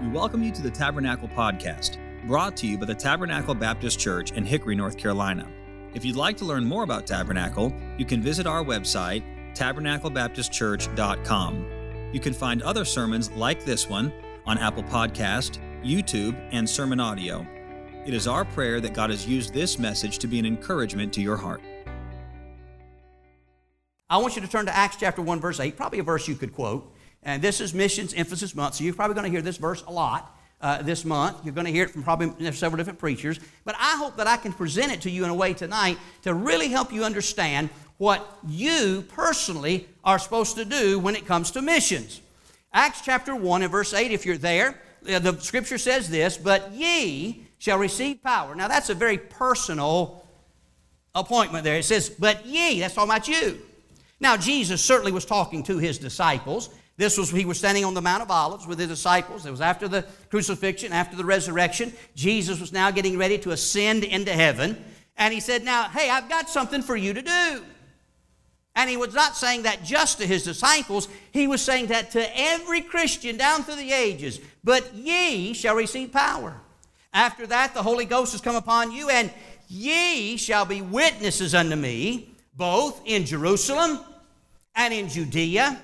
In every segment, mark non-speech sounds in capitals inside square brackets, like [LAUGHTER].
We welcome you to the Tabernacle Podcast, brought to you by the Tabernacle Baptist Church in Hickory, North Carolina. If you'd like to learn more about Tabernacle, you can visit our website, tabernaclebaptistchurch.com. You can find other sermons like this one on Apple Podcast, YouTube, and Sermon Audio. It is our prayer that God has used this message to be an encouragement to your heart. I want you to turn to Acts chapter 1, verse 8, probably a verse you could quote. And this is Missions Emphasis Month, so you're probably going to hear this verse a lot uh, this month. You're going to hear it from probably several different preachers. But I hope that I can present it to you in a way tonight to really help you understand what you personally are supposed to do when it comes to missions. Acts chapter 1 and verse 8, if you're there, uh, the scripture says this, but ye shall receive power. Now that's a very personal appointment there. It says, but ye, that's talking about you. Now Jesus certainly was talking to his disciples. This was, he was standing on the Mount of Olives with his disciples. It was after the crucifixion, after the resurrection. Jesus was now getting ready to ascend into heaven. And he said, Now, hey, I've got something for you to do. And he was not saying that just to his disciples, he was saying that to every Christian down through the ages. But ye shall receive power. After that, the Holy Ghost has come upon you, and ye shall be witnesses unto me, both in Jerusalem and in Judea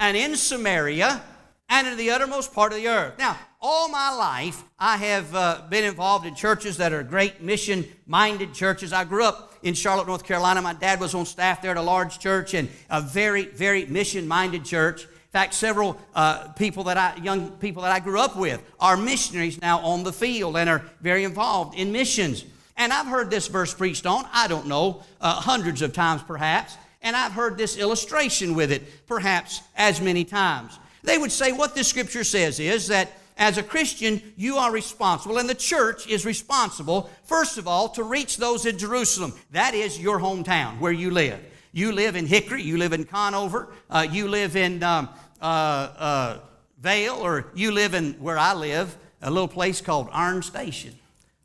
and in Samaria and in the uttermost part of the earth. Now, all my life, I have uh, been involved in churches that are great mission minded churches. I grew up in Charlotte, North Carolina. My dad was on staff there at a large church and a very, very mission minded church. In fact, several uh, people that I, young people that I grew up with, are missionaries now on the field and are very involved in missions. And I've heard this verse preached on, I don't know, uh, hundreds of times perhaps, and I've heard this illustration with it perhaps as many times. They would say what this scripture says is that as a Christian, you are responsible, and the church is responsible, first of all, to reach those in Jerusalem. That is your hometown, where you live. You live in Hickory, you live in Conover, uh, you live in um, uh, uh, Vale, or you live in where I live, a little place called Iron Station.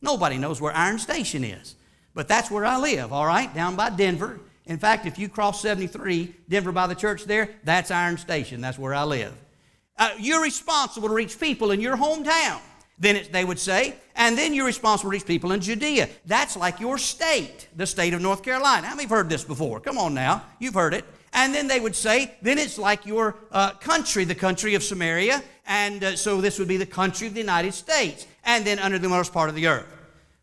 Nobody knows where Iron Station is, but that's where I live, all right, down by Denver. In fact, if you cross 73, Denver by the church there, that's Iron Station. That's where I live. Uh, you're responsible to reach people in your hometown. Then it, they would say, and then you're responsible to reach people in Judea. That's like your state, the state of North Carolina. How many have heard this before? Come on now, you've heard it. And then they would say, then it's like your uh, country, the country of Samaria, and uh, so this would be the country of the United States, and then under the most part of the earth.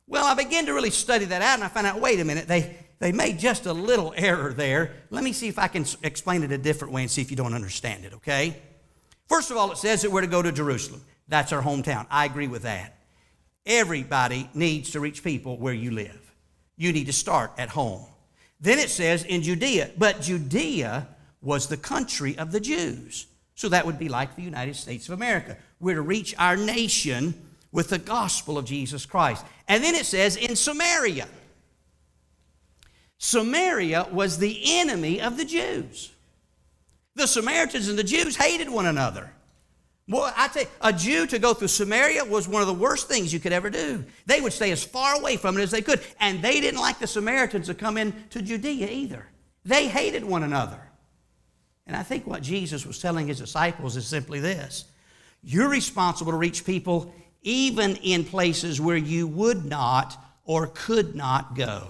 Well, I began to really study that out, and I found out, wait a minute, they, they made just a little error there. Let me see if I can explain it a different way and see if you don't understand it, okay? First of all, it says that we're to go to Jerusalem. That's our hometown. I agree with that. Everybody needs to reach people where you live. You need to start at home. Then it says in Judea, but Judea was the country of the Jews. So that would be like the United States of America. We're to reach our nation with the gospel of Jesus Christ. And then it says in Samaria. Samaria was the enemy of the Jews. The Samaritans and the Jews hated one another. Boy, I tell you, a Jew to go through Samaria was one of the worst things you could ever do. They would stay as far away from it as they could. And they didn't like the Samaritans to come into Judea either. They hated one another. And I think what Jesus was telling his disciples is simply this You're responsible to reach people even in places where you would not or could not go.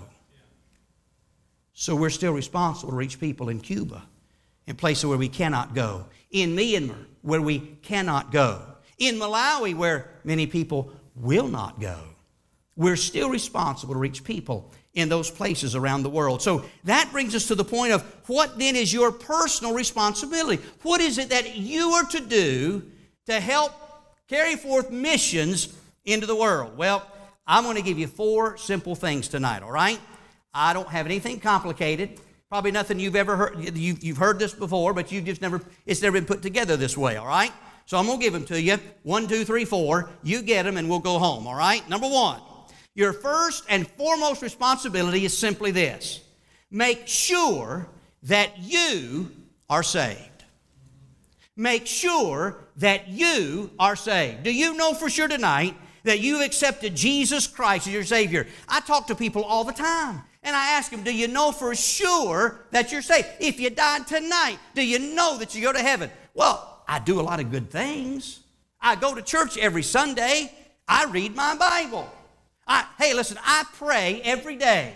So we're still responsible to reach people in Cuba in places where we cannot go, in Myanmar, where we cannot go, in Malawi, where many people will not go. We're still responsible to reach people in those places around the world. So that brings us to the point of what then is your personal responsibility? What is it that you are to do to help carry forth missions into the world? Well, I'm going to give you four simple things tonight, all right? I don't have anything complicated. Probably nothing you've ever heard. You've, heard this before, but you've just never, it's never been put together this way, all right? So I'm going to give them to you. One, two, three, four. You get them and we'll go home, all right? Number one, your first and foremost responsibility is simply this make sure that you are saved. Make sure that you are saved. Do you know for sure tonight that you've accepted Jesus Christ as your Savior? I talk to people all the time. And I ask him, Do you know for sure that you're saved? If you died tonight, do you know that you go to heaven? Well, I do a lot of good things. I go to church every Sunday. I read my Bible. I, hey, listen, I pray every day.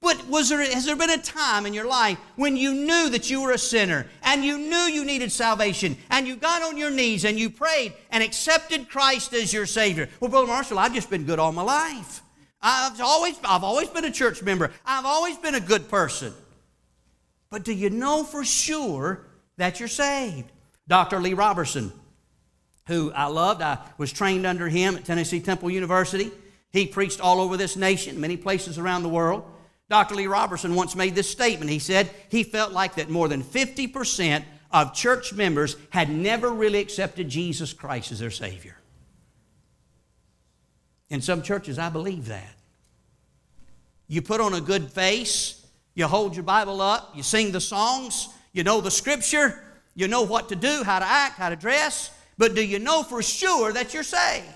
But was there, has there been a time in your life when you knew that you were a sinner and you knew you needed salvation and you got on your knees and you prayed and accepted Christ as your Savior? Well, Brother Marshall, I've just been good all my life. I've always, I've always been a church member. I've always been a good person. But do you know for sure that you're saved? Dr. Lee Roberson, who I loved, I was trained under him at Tennessee Temple University. He preached all over this nation, many places around the world. Dr. Lee Roberson once made this statement. He said he felt like that more than 50% of church members had never really accepted Jesus Christ as their Savior. In some churches, I believe that. You put on a good face, you hold your Bible up, you sing the songs, you know the scripture, you know what to do, how to act, how to dress, but do you know for sure that you're saved?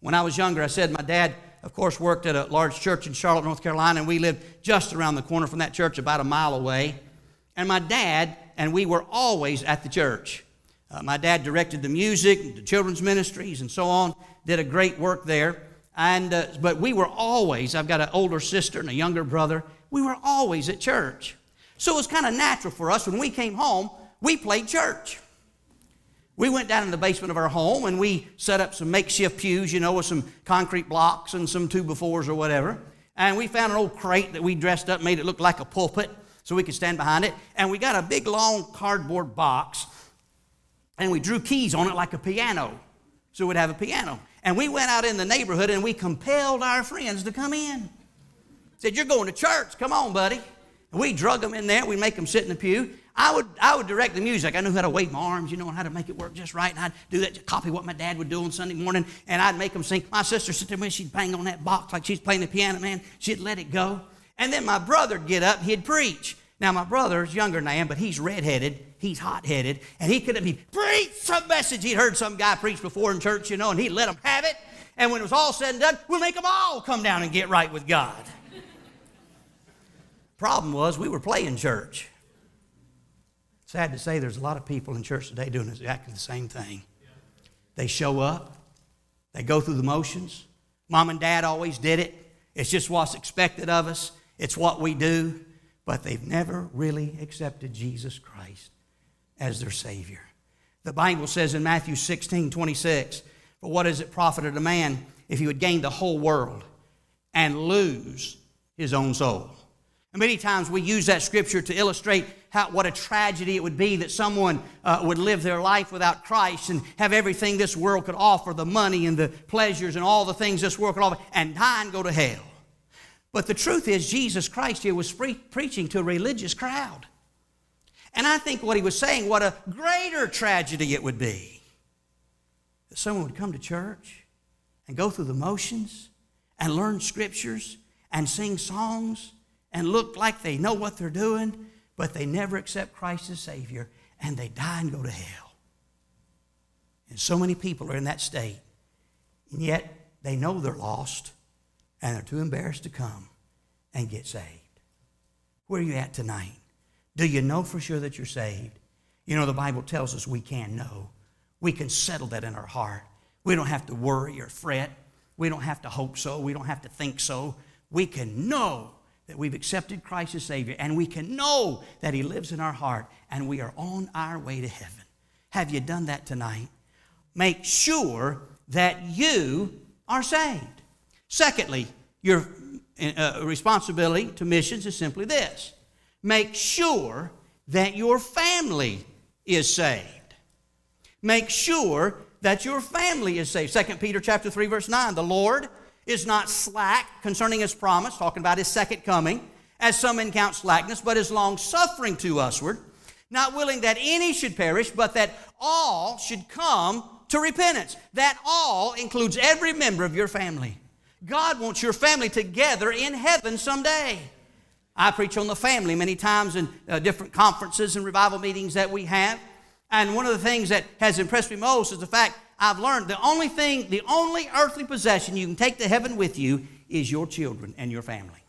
When I was younger, I said my dad of course, worked at a large church in Charlotte, North Carolina, and we lived just around the corner from that church, about a mile away. And my dad and we were always at the church. Uh, my dad directed the music, the children's ministries, and so on, did a great work there. And, uh, but we were always, I've got an older sister and a younger brother, we were always at church. So it was kind of natural for us when we came home, we played church. We went down in the basement of our home and we set up some makeshift pews, you know, with some concrete blocks and some two befores or whatever. And we found an old crate that we dressed up, made it look like a pulpit so we could stand behind it. And we got a big long cardboard box and we drew keys on it like a piano. So we'd have a piano. And we went out in the neighborhood and we compelled our friends to come in. Said, You're going to church. Come on, buddy. And we drug them in there. We make them sit in the pew. I would, I would direct the music. I knew how to wave my arms, you know, and how to make it work just right. And I'd do that copy what my dad would do on Sunday morning. And I'd make them sing. My sister sit there when she'd bang on that box like she's playing the piano, man. She'd let it go. And then my brother'd get up, he'd preach. Now, my brother's younger than I am, but he's redheaded, he's hot headed, and he could have been preach some message he'd heard some guy preach before in church, you know, and he'd let them have it. And when it was all said and done, we'll make them all come down and get right with God. Problem was, we were playing church. Sad to say, there's a lot of people in church today doing exactly the same thing. They show up, they go through the motions. Mom and dad always did it. It's just what's expected of us, it's what we do. But they've never really accepted Jesus Christ as their Savior. The Bible says in Matthew 16 26, But what does it profit a man if he would gain the whole world and lose his own soul? And many times we use that scripture to illustrate how, what a tragedy it would be that someone uh, would live their life without Christ and have everything this world could offer the money and the pleasures and all the things this world could offer and die and go to hell. But the truth is, Jesus Christ here was pre- preaching to a religious crowd. And I think what he was saying, what a greater tragedy it would be that someone would come to church and go through the motions and learn scriptures and sing songs and look like they know what they're doing, but they never accept Christ as Savior and they die and go to hell. And so many people are in that state, and yet they know they're lost and they're too embarrassed to come and get saved. Where are you at tonight? Do you know for sure that you're saved? You know, the Bible tells us we can know. We can settle that in our heart. We don't have to worry or fret. We don't have to hope so. We don't have to think so. We can know that we've accepted Christ as Savior and we can know that He lives in our heart and we are on our way to heaven. Have you done that tonight? Make sure that you are saved. Secondly, your uh, responsibility to missions is simply this make sure that your family is saved. Make sure that your family is saved. 2 Peter chapter 3 verse 9, the Lord is not slack concerning his promise, talking about his second coming, as some men count slackness, but is long suffering to usward, not willing that any should perish, but that all should come to repentance. That all includes every member of your family. God wants your family together in heaven someday. I preach on the family many times in uh, different conferences and revival meetings that we have. And one of the things that has impressed me most is the fact I've learned the only thing, the only earthly possession you can take to heaven with you is your children and your family.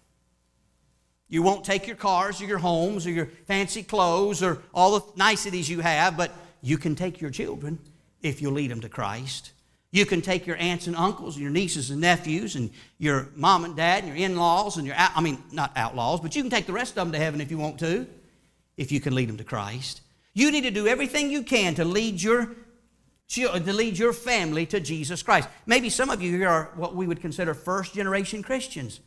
You won't take your cars or your homes or your fancy clothes or all the niceties you have, but you can take your children if you'll lead them to Christ. You can take your aunts and uncles and your nieces and nephews and your mom and dad and your in laws and your, I mean, not outlaws, but you can take the rest of them to heaven if you want to, if you can lead them to Christ. You need to do everything you can to lead your to lead your family to Jesus Christ. Maybe some of you here are what we would consider first generation Christians.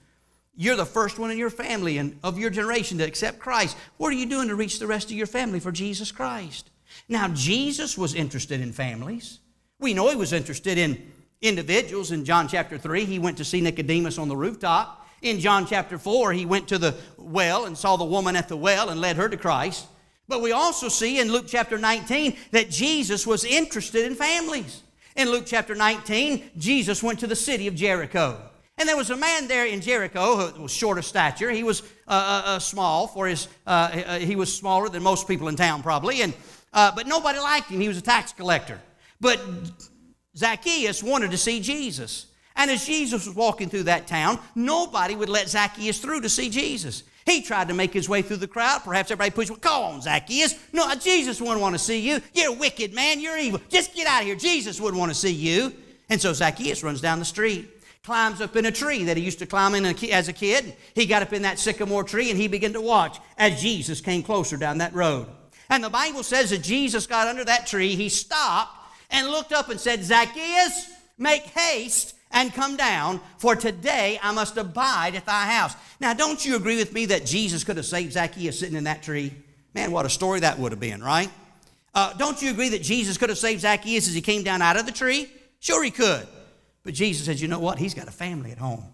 You're the first one in your family and of your generation to accept Christ. What are you doing to reach the rest of your family for Jesus Christ? Now, Jesus was interested in families. We know he was interested in individuals. In John chapter 3, he went to see Nicodemus on the rooftop. In John chapter 4, he went to the well and saw the woman at the well and led her to Christ. But we also see in Luke chapter 19 that Jesus was interested in families. In Luke chapter 19, Jesus went to the city of Jericho. And there was a man there in Jericho who was short of stature. He was uh, uh, uh small for his, uh, uh, he was smaller than most people in town probably. And, uh, but nobody liked him. He was a tax collector. But Zacchaeus wanted to see Jesus. And as Jesus was walking through that town, nobody would let Zacchaeus through to see Jesus. He tried to make his way through the crowd. Perhaps everybody pushed, well, come on, Zacchaeus. No, Jesus wouldn't want to see you. You're wicked man. You're evil. Just get out of here. Jesus wouldn't want to see you. And so Zacchaeus runs down the street, climbs up in a tree that he used to climb in as a kid. He got up in that sycamore tree and he began to watch as Jesus came closer down that road. And the Bible says that Jesus got under that tree. He stopped and looked up and said, Zacchaeus, make haste and come down, for today I must abide at thy house. Now, don't you agree with me that Jesus could have saved Zacchaeus sitting in that tree? Man, what a story that would have been, right? Uh, don't you agree that Jesus could have saved Zacchaeus as he came down out of the tree? Sure, he could. But Jesus says, you know what? He's got a family at home.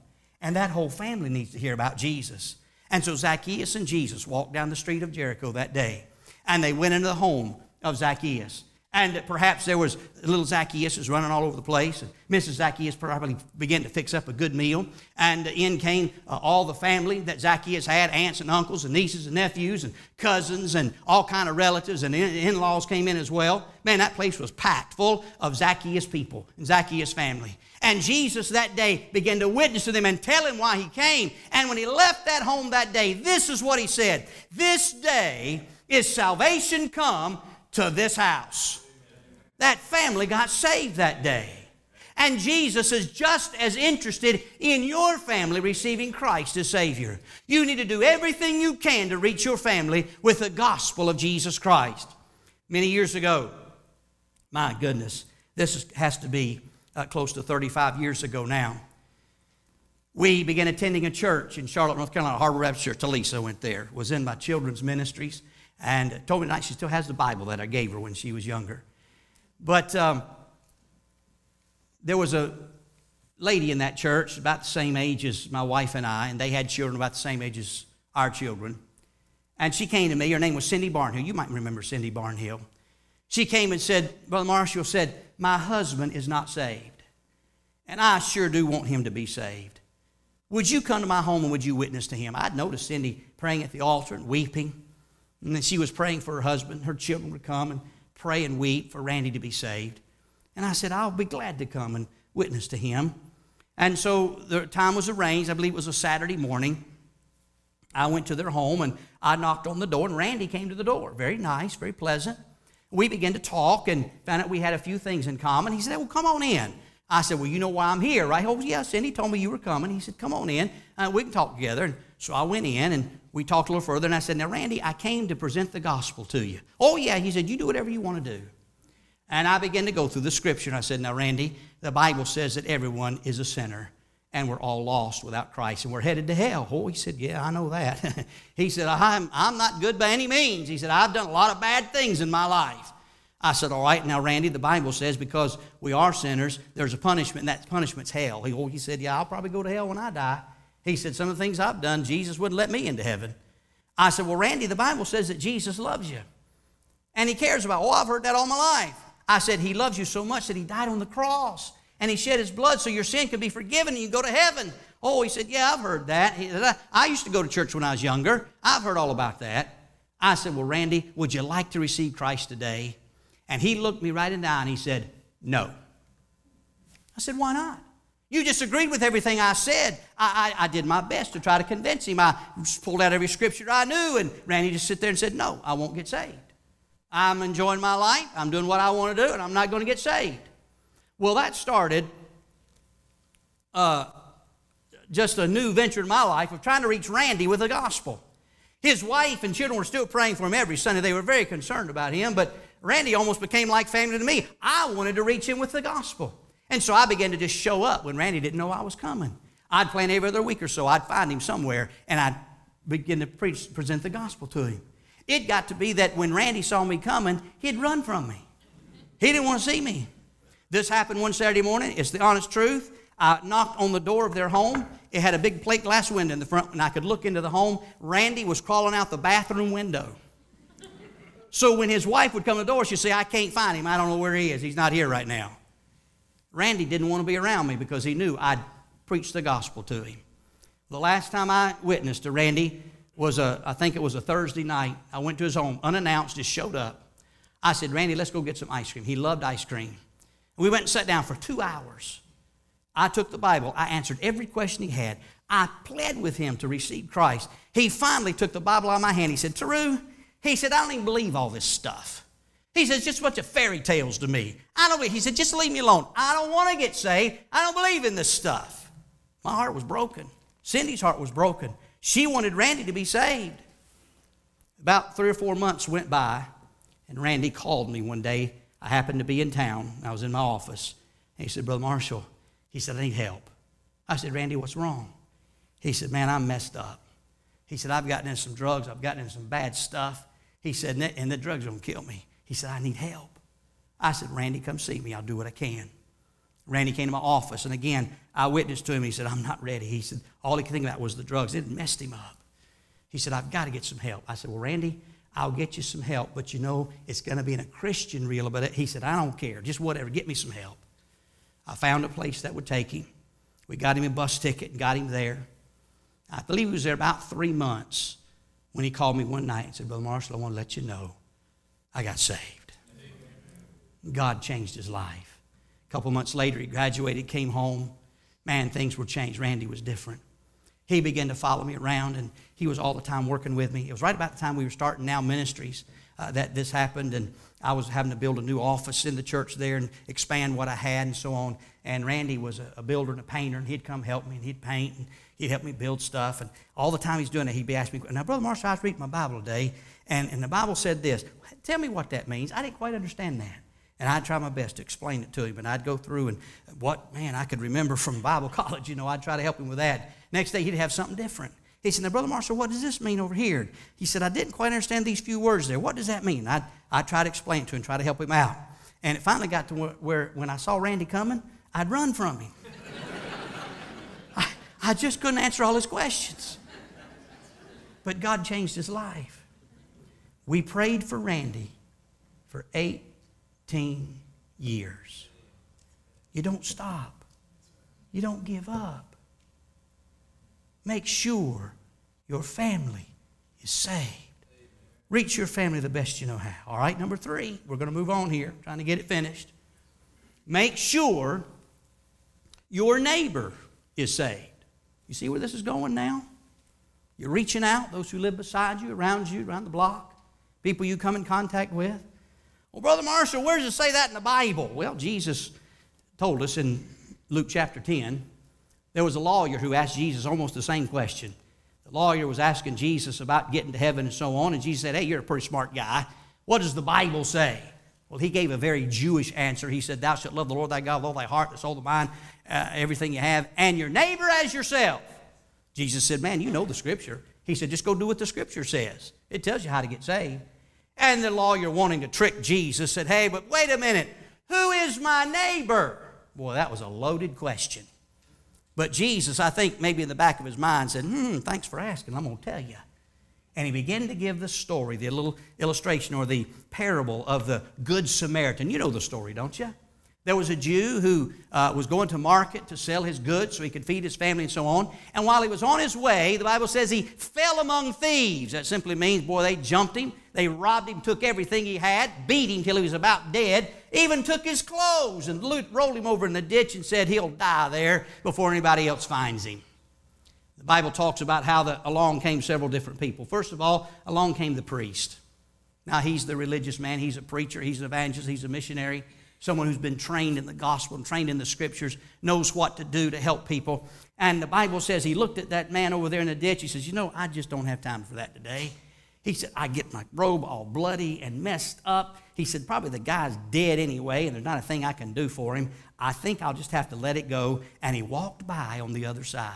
And that whole family needs to hear about Jesus. And so Zacchaeus and Jesus walked down the street of Jericho that day. And they went into the home of Zacchaeus. And perhaps there was little Zacchaeus was running all over the place. And Mrs. Zacchaeus probably began to fix up a good meal. And in came uh, all the family that Zacchaeus had, aunts and uncles and nieces and nephews and cousins and all kind of relatives and in-laws came in as well. Man, that place was packed full of Zacchaeus people and Zacchaeus family. And Jesus that day began to witness to them and tell him why he came. And when he left that home that day, this is what he said. This day is salvation come to this house. That family got saved that day. And Jesus is just as interested in your family receiving Christ as Savior. You need to do everything you can to reach your family with the gospel of Jesus Christ. Many years ago, my goodness, this has to be uh, close to 35 years ago now. We began attending a church in Charlotte, North Carolina, Harbor Baptist Church. Talisa went there, was in my children's ministries, and told me tonight she still has the Bible that I gave her when she was younger. But um, there was a lady in that church about the same age as my wife and I, and they had children about the same age as our children. And she came to me. Her name was Cindy Barnhill. You might remember Cindy Barnhill. She came and said, Brother Marshall said, My husband is not saved. And I sure do want him to be saved. Would you come to my home and would you witness to him? I'd noticed Cindy praying at the altar and weeping. And then she was praying for her husband. Her children would come and pray and weep for Randy to be saved. And I said, I'll be glad to come and witness to him. And so the time was arranged. I believe it was a Saturday morning. I went to their home and I knocked on the door, and Randy came to the door. Very nice, very pleasant. We began to talk and found out we had a few things in common. He said, Well, come on in. I said, Well, you know why I'm here, right? Oh, yes. And he told me you were coming. He said, Come on in. Uh, we can talk together. And so I went in and we talked a little further. And I said, Now, Randy, I came to present the gospel to you. Oh, yeah. He said, You do whatever you want to do. And I began to go through the scripture. And I said, Now, Randy, the Bible says that everyone is a sinner and we're all lost without Christ and we're headed to hell. Oh, he said, Yeah, I know that. [LAUGHS] he said, I'm, I'm not good by any means. He said, I've done a lot of bad things in my life. I said, All right, now, Randy, the Bible says because we are sinners, there's a punishment, and that punishment's hell. He, oh, he said, Yeah, I'll probably go to hell when I die. He said, Some of the things I've done, Jesus wouldn't let me into heaven. I said, Well, Randy, the Bible says that Jesus loves you. And he cares about, oh, I've heard that all my life. I said, He loves you so much that he died on the cross and he shed his blood so your sin could be forgiven and you go to heaven. Oh, he said, Yeah, I've heard that. Said, I used to go to church when I was younger. I've heard all about that. I said, Well, Randy, would you like to receive Christ today? And he looked me right in the eye and he said, No. I said, Why not? You disagreed with everything I said. I, I, I, did my best to try to convince him. I pulled out every scripture I knew, and Randy just sit there and said, No, I won't get saved. I'm enjoying my life. I'm doing what I want to do, and I'm not going to get saved. Well, that started uh, just a new venture in my life of trying to reach Randy with the gospel. His wife and children were still praying for him every Sunday. They were very concerned about him, but Randy almost became like family to me. I wanted to reach him with the gospel. And so I began to just show up when Randy didn't know I was coming. I'd plan every other week or so. I'd find him somewhere and I'd begin to preach, present the gospel to him. It got to be that when Randy saw me coming, he'd run from me. He didn't want to see me. This happened one Saturday morning. It's the honest truth. I knocked on the door of their home. It had a big plate glass window in the front, and I could look into the home. Randy was crawling out the bathroom window. So when his wife would come to the door, she'd say, I can't find him. I don't know where he is. He's not here right now. Randy didn't want to be around me because he knew I'd preach the gospel to him. The last time I witnessed to Randy was, a, I think it was a Thursday night. I went to his home, unannounced, just showed up. I said, Randy, let's go get some ice cream. He loved ice cream. We went and sat down for two hours. I took the Bible. I answered every question he had. I pled with him to receive Christ. He finally took the Bible out of my hand. He said, Taru, he said, I don't even believe all this stuff. He says, just a bunch of fairy tales to me. I don't He said, just leave me alone. I don't want to get saved. I don't believe in this stuff. My heart was broken. Cindy's heart was broken. She wanted Randy to be saved. About three or four months went by, and Randy called me one day. I happened to be in town. I was in my office. And he said, Brother Marshall, he said, I need help. I said, Randy, what's wrong? He said, Man, I'm messed up. He said, I've gotten in some drugs, I've gotten in some bad stuff. He said, and the drugs are going to kill me. He said, I need help. I said, Randy, come see me. I'll do what I can. Randy came to my office, and again, I witnessed to him. He said, I'm not ready. He said, all he could think about was the drugs. It messed him up. He said, I've got to get some help. I said, Well, Randy, I'll get you some help, but you know, it's going to be in a Christian. But he said, I don't care. Just whatever. Get me some help. I found a place that would take him. We got him a bus ticket and got him there. I believe he was there about three months when he called me one night and said, Brother Marshall, I want to let you know I got saved. God changed his life. A couple months later, he graduated, came home. Man, things were changed. Randy was different. He began to follow me around, and he was all the time working with me. It was right about the time we were starting Now Ministries uh, that this happened, and I was having to build a new office in the church there and expand what I had and so on. And Randy was a, a builder and a painter, and he'd come help me, and he'd paint, and he'd help me build stuff. And all the time he's doing it, he'd be asking me, Now, Brother Marshall, I was reading my Bible today, and, and the Bible said this. Tell me what that means. I didn't quite understand that. And I'd try my best to explain it to him. And I'd go through and what, man, I could remember from Bible [LAUGHS] college, you know, I'd try to help him with that. Next day, he'd have something different. He said, Now, Brother Marshall, what does this mean over here? He said, I didn't quite understand these few words there. What does that mean? I'd, I'd try to explain it to him, try to help him out. And it finally got to where, where when I saw Randy coming, I'd run from him. I, just couldn't answer all his questions. But God changed his life. We prayed for Randy for 18 years. You don't stop, you don't give up. Make sure your family is saved. Reach your family the best you know how. All right, number three, we're going to move on here, trying to get it finished. Make sure your neighbor is saved. You see where this is going now? You're reaching out, those who live beside you, around you, around the block people you come in contact with. Well, Brother Marshall, where does it say that in the Bible? Well, Jesus told us in Luke chapter 10. There was a lawyer who asked Jesus almost the same question. The lawyer was asking Jesus about getting to heaven and so on, and Jesus said, Hey, you're a pretty smart guy. What does the Bible say? Well, he gave a very Jewish answer. He said, Thou shalt love the Lord thy God with all thy heart, the soul, the mind, uh, everything you have, and your neighbor as yourself. Jesus said, Man, you know the scripture. He said, Just go do what the scripture says. It tells you how to get saved. And the lawyer, wanting to trick Jesus, said, Hey, but wait a minute. Who is my neighbor? Boy, that was a loaded question. But Jesus, I think maybe in the back of his mind, said, Hmm, thanks for asking. I'm going to tell you. And he began to give the story, the little illustration or the parable of the Good Samaritan. You know the story, don't you? There was a Jew who uh, was going to market to sell his goods so he could feed his family and so on. And while he was on his way, the Bible says he fell among thieves. That simply means, boy, they jumped him, they robbed him, took everything he had, beat him till he was about dead, even took his clothes and rolled him over in the ditch and said he'll die there before anybody else finds him. The Bible talks about how the, along came several different people. First of all, along came the priest. Now, he's the religious man, he's a preacher, he's an evangelist, he's a missionary, someone who's been trained in the gospel and trained in the scriptures, knows what to do to help people. And the Bible says he looked at that man over there in the ditch. He says, You know, I just don't have time for that today. He said, I get my robe all bloody and messed up. He said, Probably the guy's dead anyway, and there's not a thing I can do for him. I think I'll just have to let it go. And he walked by on the other side.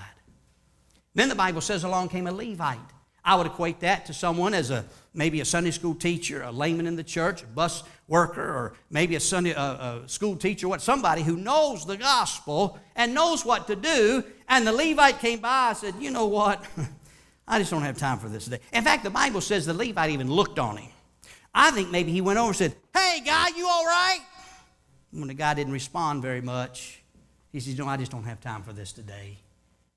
Then the Bible says along came a Levite. I would equate that to someone as a maybe a Sunday school teacher, a layman in the church, a bus worker, or maybe a Sunday a school teacher, what somebody who knows the gospel and knows what to do. And the Levite came by and said, "You know what? [LAUGHS] I just don't have time for this today." In fact, the Bible says the Levite even looked on him. I think maybe he went over and said, "Hey, guy, you all right?" When the guy didn't respond very much, he says, "No, I just don't have time for this today."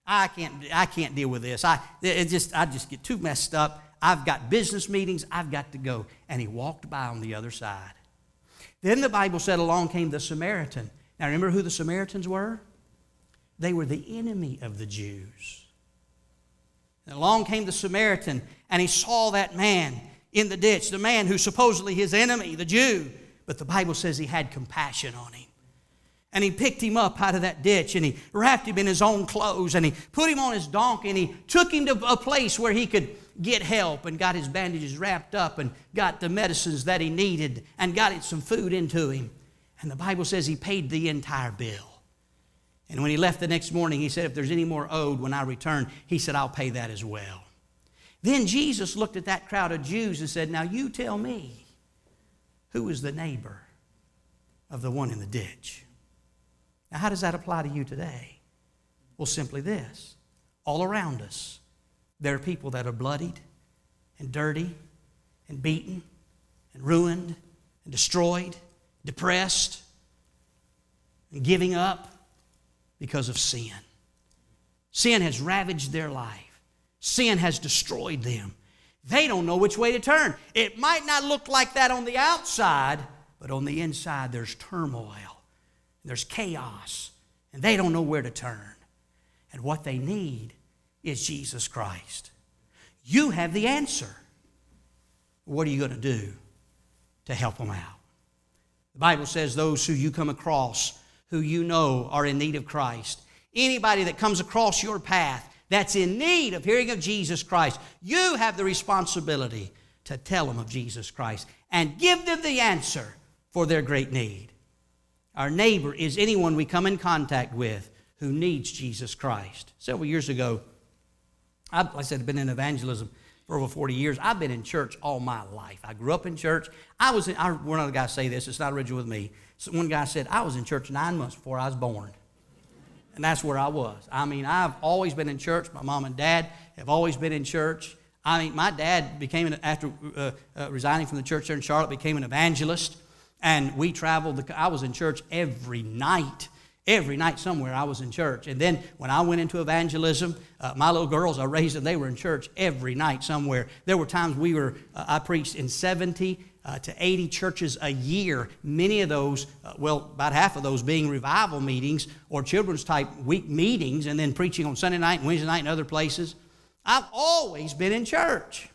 I can't, I can't deal with this. I, it just, I just get too messed up. I've got business meetings. I've got to go. And he walked by on the other side. Then the Bible said, along came the Samaritan. Now, remember who the Samaritans were? They were the enemy of the Jews. And along came the Samaritan, and he saw that man in the ditch, the man who's supposedly his enemy, the Jew. But the Bible says he had compassion on him. And he picked him up out of that ditch and he wrapped him in his own clothes and he put him on his donkey and he took him to a place where he could get help and got his bandages wrapped up and got the medicines that he needed and got some food into him. And the Bible says he paid the entire bill. And when he left the next morning, he said, If there's any more owed when I return, he said, I'll pay that as well. Then Jesus looked at that crowd of Jews and said, Now you tell me, who is the neighbor of the one in the ditch? Now, how does that apply to you today? Well, simply this all around us, there are people that are bloodied and dirty and beaten and ruined and destroyed, depressed, and giving up because of sin. Sin has ravaged their life, sin has destroyed them. They don't know which way to turn. It might not look like that on the outside, but on the inside, there's turmoil there's chaos, and they don't know where to turn. And what they need is Jesus Christ. You have the answer. What are you going to do to help them out? The Bible says those who you come across who you know are in need of Christ, anybody that comes across your path that's in need of hearing of Jesus Christ, you have the responsibility to tell them of Jesus Christ and give them the answer for their great need. Our neighbor is anyone we come in contact with who needs Jesus Christ. Several years ago, I, like I said, I've been in evangelism for over 40 years. I've been in church all my life. I grew up in church. I was in, I, one other guy say this, it's not original with me. So one guy said, I was in church nine months before I was born. And that's where I was. I mean, I've always been in church. My mom and dad have always been in church. I mean, my dad became, an, after uh, uh, resigning from the church there in Charlotte, became an evangelist. And we traveled, the, I was in church every night. Every night somewhere I was in church. And then when I went into evangelism, uh, my little girls, I raised them, they were in church every night somewhere. There were times we were, uh, I preached in 70 uh, to 80 churches a year. Many of those, uh, well, about half of those being revival meetings or children's type week meetings, and then preaching on Sunday night and Wednesday night and other places. I've always been in church.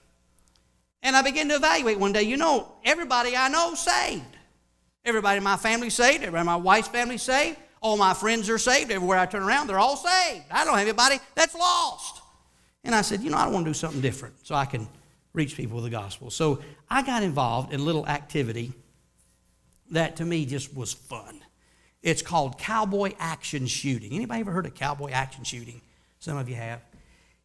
And I began to evaluate one day, you know, everybody I know saved. Everybody in my family saved. Everybody in my wife's family saved. All my friends are saved. Everywhere I turn around, they're all saved. I don't have anybody that's lost. And I said, you know, I want to do something different so I can reach people with the gospel. So I got involved in a little activity that to me just was fun. It's called cowboy action shooting. Anybody ever heard of cowboy action shooting? Some of you have.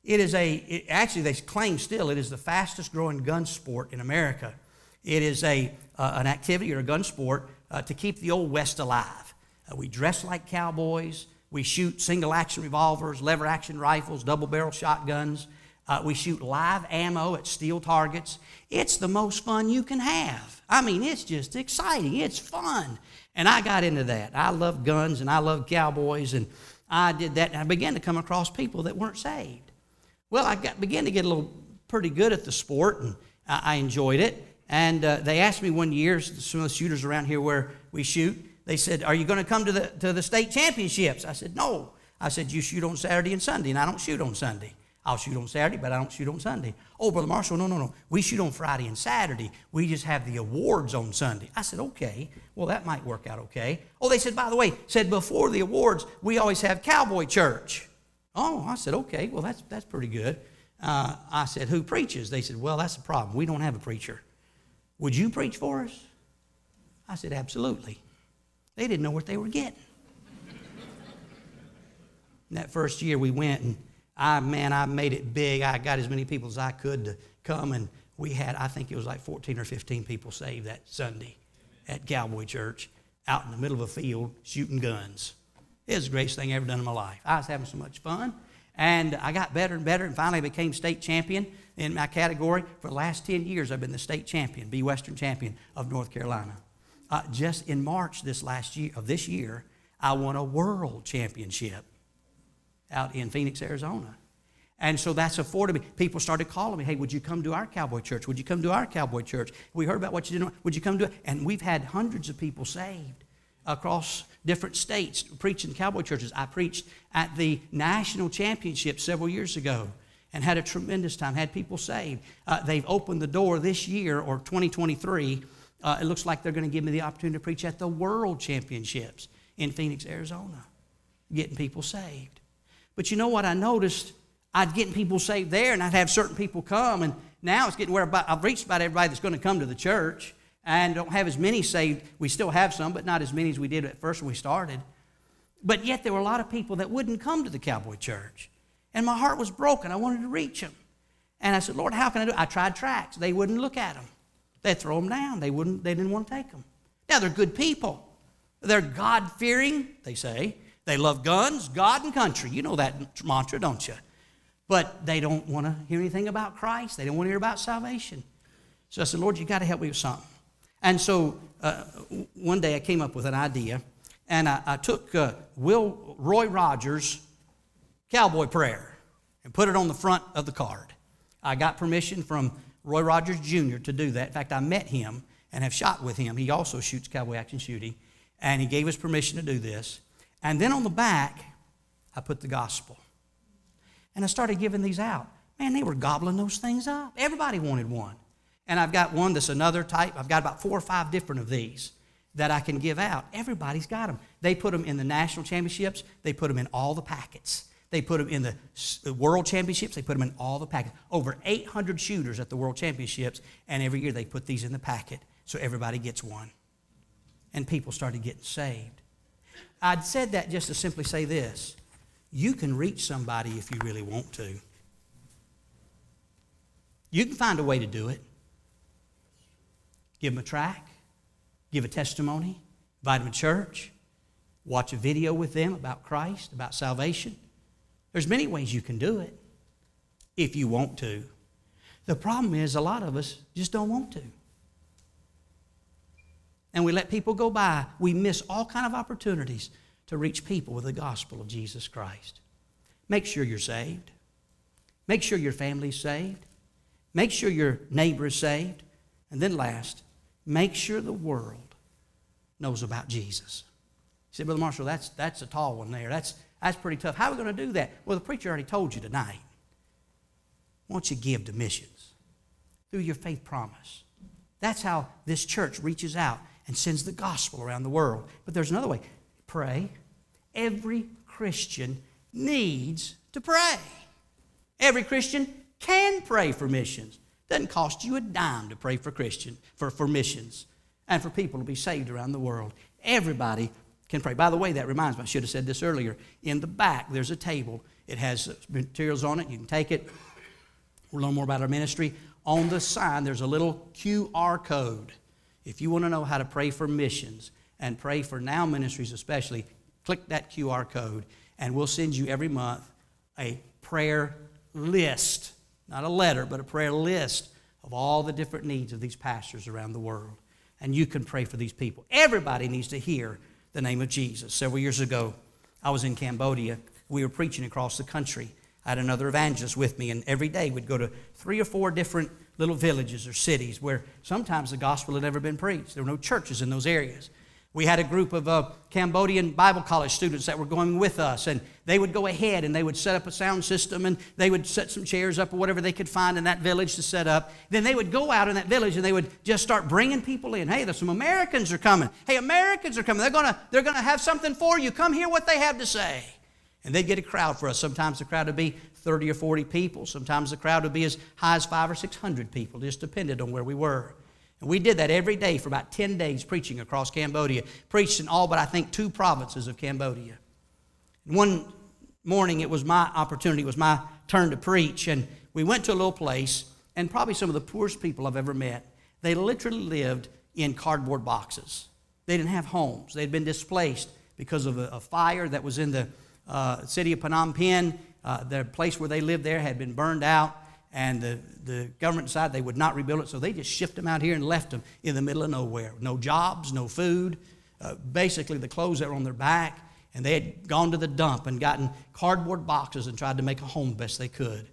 It is a, it, actually, they claim still, it is the fastest growing gun sport in America. It is a, uh, an activity or a gun sport uh, to keep the Old West alive. Uh, we dress like cowboys. We shoot single action revolvers, lever action rifles, double barrel shotguns. Uh, we shoot live ammo at steel targets. It's the most fun you can have. I mean, it's just exciting. It's fun. And I got into that. I love guns and I love cowboys, and I did that. And I began to come across people that weren't saved. Well, I got, began to get a little pretty good at the sport, and I, I enjoyed it. And uh, they asked me one year, some of the shooters around here where we shoot, they said, Are you going to come to the, to the state championships? I said, No. I said, You shoot on Saturday and Sunday, and I don't shoot on Sunday. I'll shoot on Saturday, but I don't shoot on Sunday. Oh, Brother Marshall, no, no, no. We shoot on Friday and Saturday. We just have the awards on Sunday. I said, okay. Well, that might work out okay. Oh, they said, by the way, said before the awards, we always have cowboy church. Oh, I said, okay. Well, that's, that's pretty good. Uh, I said, who preaches? They said, well, that's the problem. We don't have a preacher. Would you preach for us? I said, absolutely. They didn't know what they were getting. that first year we went and I, man, I made it big. I got as many people as I could to come, and we had, I think it was like 14 or 15 people saved that Sunday at Cowboy Church out in the middle of a field shooting guns. It was the greatest thing I ever done in my life. I was having so much fun, and I got better and better, and finally became state champion in my category. For the last 10 years, I've been the state champion, B Western champion of North Carolina. Uh, just in March this last year of this year, I won a world championship out in Phoenix, Arizona. And so that's afforded me. People started calling me, hey, would you come to our cowboy church? Would you come to our cowboy church? We heard about what you did. Would you come to it? And we've had hundreds of people saved across different states preaching cowboy churches. I preached at the national championship several years ago and had a tremendous time, had people saved. Uh, they've opened the door this year or 2023. Uh, it looks like they're going to give me the opportunity to preach at the world championships in Phoenix, Arizona, getting people saved. But you know what I noticed? I'd get people saved there, and I'd have certain people come, and now it's getting where I've reached about everybody that's going to come to the church, and don't have as many saved. We still have some, but not as many as we did at first when we started. But yet there were a lot of people that wouldn't come to the cowboy church, and my heart was broken. I wanted to reach them, and I said, Lord, how can I do? It? I tried tracts. They wouldn't look at them. They'd throw them down. They wouldn't. They didn't want to take them. Now they're good people. They're God fearing. They say they love guns, God, and country. You know that mantra, don't you? But they don't want to hear anything about Christ. They don't want to hear about salvation. So I said, Lord, you got to help me with something. And so uh, one day I came up with an idea, and I, I took uh, Will Roy Rogers' cowboy prayer and put it on the front of the card. I got permission from Roy Rogers Jr. to do that. In fact, I met him and have shot with him. He also shoots cowboy action shooting, and he gave us permission to do this. And then on the back, I put the gospel. And I started giving these out. Man, they were gobbling those things up. Everybody wanted one. And I've got one that's another type. I've got about four or five different of these that I can give out. Everybody's got them. They put them in the national championships, they put them in all the packets. They put them in the world championships, they put them in all the packets. Over 800 shooters at the world championships, and every year they put these in the packet so everybody gets one. And people started getting saved. I'd said that just to simply say this you can reach somebody if you really want to. You can find a way to do it. Give them a track, give a testimony, invite them to church, watch a video with them about Christ, about salvation. There's many ways you can do it if you want to. The problem is a lot of us just don't want to. And we let people go by. We miss all kind of opportunities to reach people with the gospel of Jesus Christ. Make sure you're saved. Make sure your family's saved. Make sure your neighbor is saved. And then last, make sure the world knows about Jesus. You say, Brother Marshall, that's, that's a tall one there. That's, that's pretty tough. How are we going to do that? Well, the preacher already told you tonight. Why don't you give to missions through your faith promise? That's how this church reaches out and sends the gospel around the world. But there's another way pray, Every Christian needs to pray. Every Christian can pray for missions. Doesn't cost you a dime to pray for Christian for, for missions and for people to be saved around the world. Everybody can pray. By the way, that reminds me, I should have said this earlier. In the back, there's a table. It has materials on it. You can take it. We'll learn more about our ministry. On the sign, there's a little QR code. If you want to know how to pray for missions and pray for now ministries, especially, click that QR code, and we'll send you every month a prayer list. Not a letter, but a prayer list of all the different needs of these pastors around the world. And you can pray for these people. Everybody needs to hear the name of Jesus. Several years ago, I was in Cambodia. We were preaching across the country. I had another evangelist with me, and every day we'd go to three or four different little villages or cities where sometimes the gospel had never been preached. There were no churches in those areas. We had a group of uh, Cambodian Bible college students that were going with us, and they would go ahead and they would set up a sound system and they would set some chairs up or whatever they could find in that village to set up. Then they would go out in that village and they would just start bringing people in. Hey, there's some Americans are coming. Hey, Americans are coming. They're gonna they're gonna have something for you. Come hear what they have to say. And they'd get a crowd for us. Sometimes the crowd would be 30 or 40 people. Sometimes the crowd would be as high as five or 600 people. It Just depended on where we were. And we did that every day for about 10 days preaching across Cambodia. Preached in all but I think two provinces of Cambodia. One morning it was my opportunity, it was my turn to preach. And we went to a little place, and probably some of the poorest people I've ever met. They literally lived in cardboard boxes. They didn't have homes. They'd been displaced because of a, a fire that was in the uh, city of Phnom Penh. Uh, the place where they lived there had been burned out and the, the government decided they would not rebuild it, so they just shipped them out here and left them in the middle of nowhere. No jobs, no food, uh, basically the clothes that were on their back, and they had gone to the dump and gotten cardboard boxes and tried to make a home the best they could.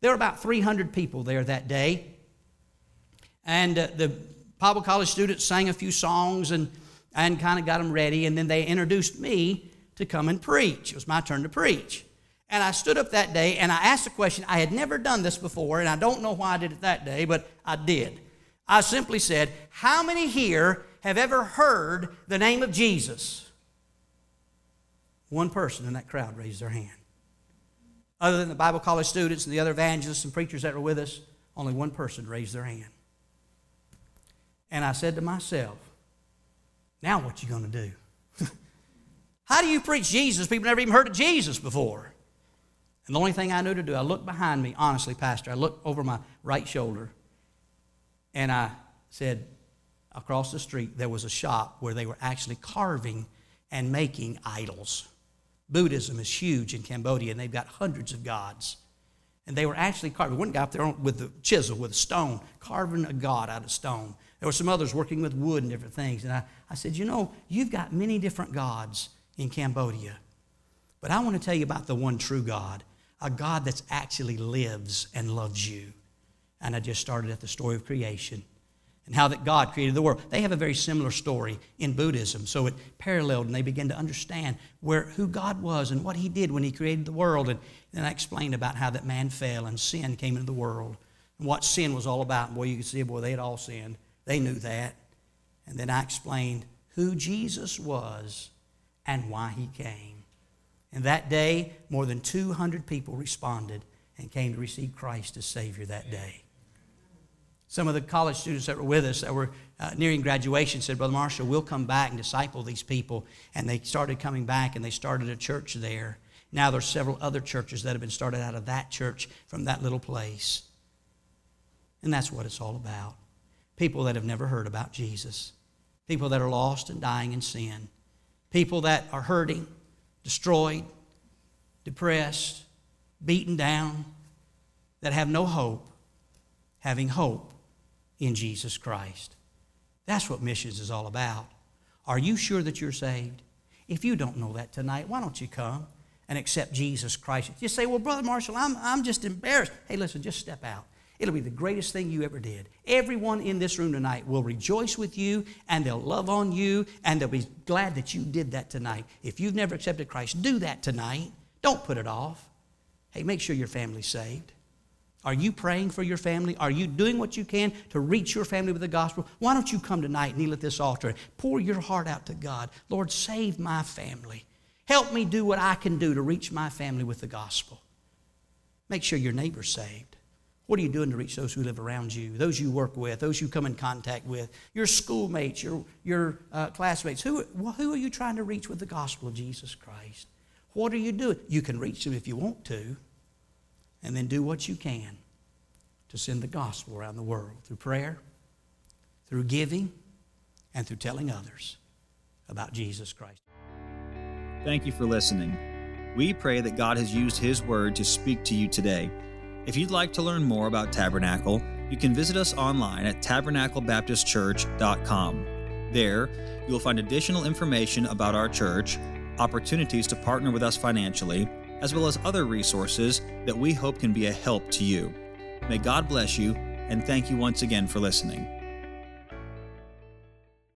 There were about 300 people there that day, and uh, the Bible college students sang a few songs and, and kind of got them ready, and then they introduced me to come and preach. It was my turn to preach. And I stood up that day and I asked a question. I had never done this before, and I don't know why I did it that day, but I did. I simply said, How many here have ever heard the name of Jesus? One person in that crowd raised their hand. Other than the Bible college students and the other evangelists and preachers that were with us, only one person raised their hand. And I said to myself, Now what you going to do? [LAUGHS] How do you preach Jesus? People never even heard of Jesus before. And the only thing I knew to do, I looked behind me, honestly, Pastor. I looked over my right shoulder and I said, across the street, there was a shop where they were actually carving and making idols. Buddhism is huge in Cambodia, and they've got hundreds of gods. And they were actually carving. One guy up there with the chisel, with a stone, carving a god out of stone. There were some others working with wood and different things. And I, I said, You know, you've got many different gods in Cambodia. But I want to tell you about the one true God a God that actually lives and loves you. And I just started at the story of creation and how that God created the world. They have a very similar story in Buddhism, so it paralleled, and they began to understand where who God was and what He did when He created the world. And then I explained about how that man fell and sin came into the world and what sin was all about. And boy, you could see, boy, they had all sinned. They knew that. And then I explained who Jesus was and why He came. And that day, more than 200 people responded and came to receive Christ as Savior that day. Some of the college students that were with us that were uh, nearing graduation said, Brother Marshall, we'll come back and disciple these people. And they started coming back and they started a church there. Now there's several other churches that have been started out of that church from that little place. And that's what it's all about. People that have never heard about Jesus. People that are lost and dying in sin. People that are hurting destroyed, depressed, beaten down, that have no hope, having hope in Jesus Christ. That's what missions is all about. Are you sure that you're saved? If you don't know that tonight, why don't you come and accept Jesus Christ? You say, Well, Brother Marshall, I'm, I'm just embarrassed. Hey, listen, just step out. It'll be the greatest thing you ever did. Everyone in this room tonight will rejoice with you and they'll love on you and they'll be glad that you did that tonight. If you've never accepted Christ, do that tonight. Don't put it off. Hey, make sure your family's saved. Are you praying for your family? Are you doing what you can to reach your family with the gospel? Why don't you come tonight, kneel at this altar, and pour your heart out to God? Lord, save my family. Help me do what I can do to reach my family with the gospel. Make sure your neighbor's saved. What are you doing to reach those who live around you, those you work with, those you come in contact with, your schoolmates, your, your uh, classmates? Who, who are you trying to reach with the gospel of Jesus Christ? What are you doing? You can reach them if you want to, and then do what you can to send the gospel around the world through prayer, through giving, and through telling others about Jesus Christ. Thank you for listening. We pray that God has used His Word to speak to you today. If you'd like to learn more about Tabernacle, you can visit us online at tabernaclebaptistchurch.com. There, you'll find additional information about our church, opportunities to partner with us financially, as well as other resources that we hope can be a help to you. May God bless you, and thank you once again for listening.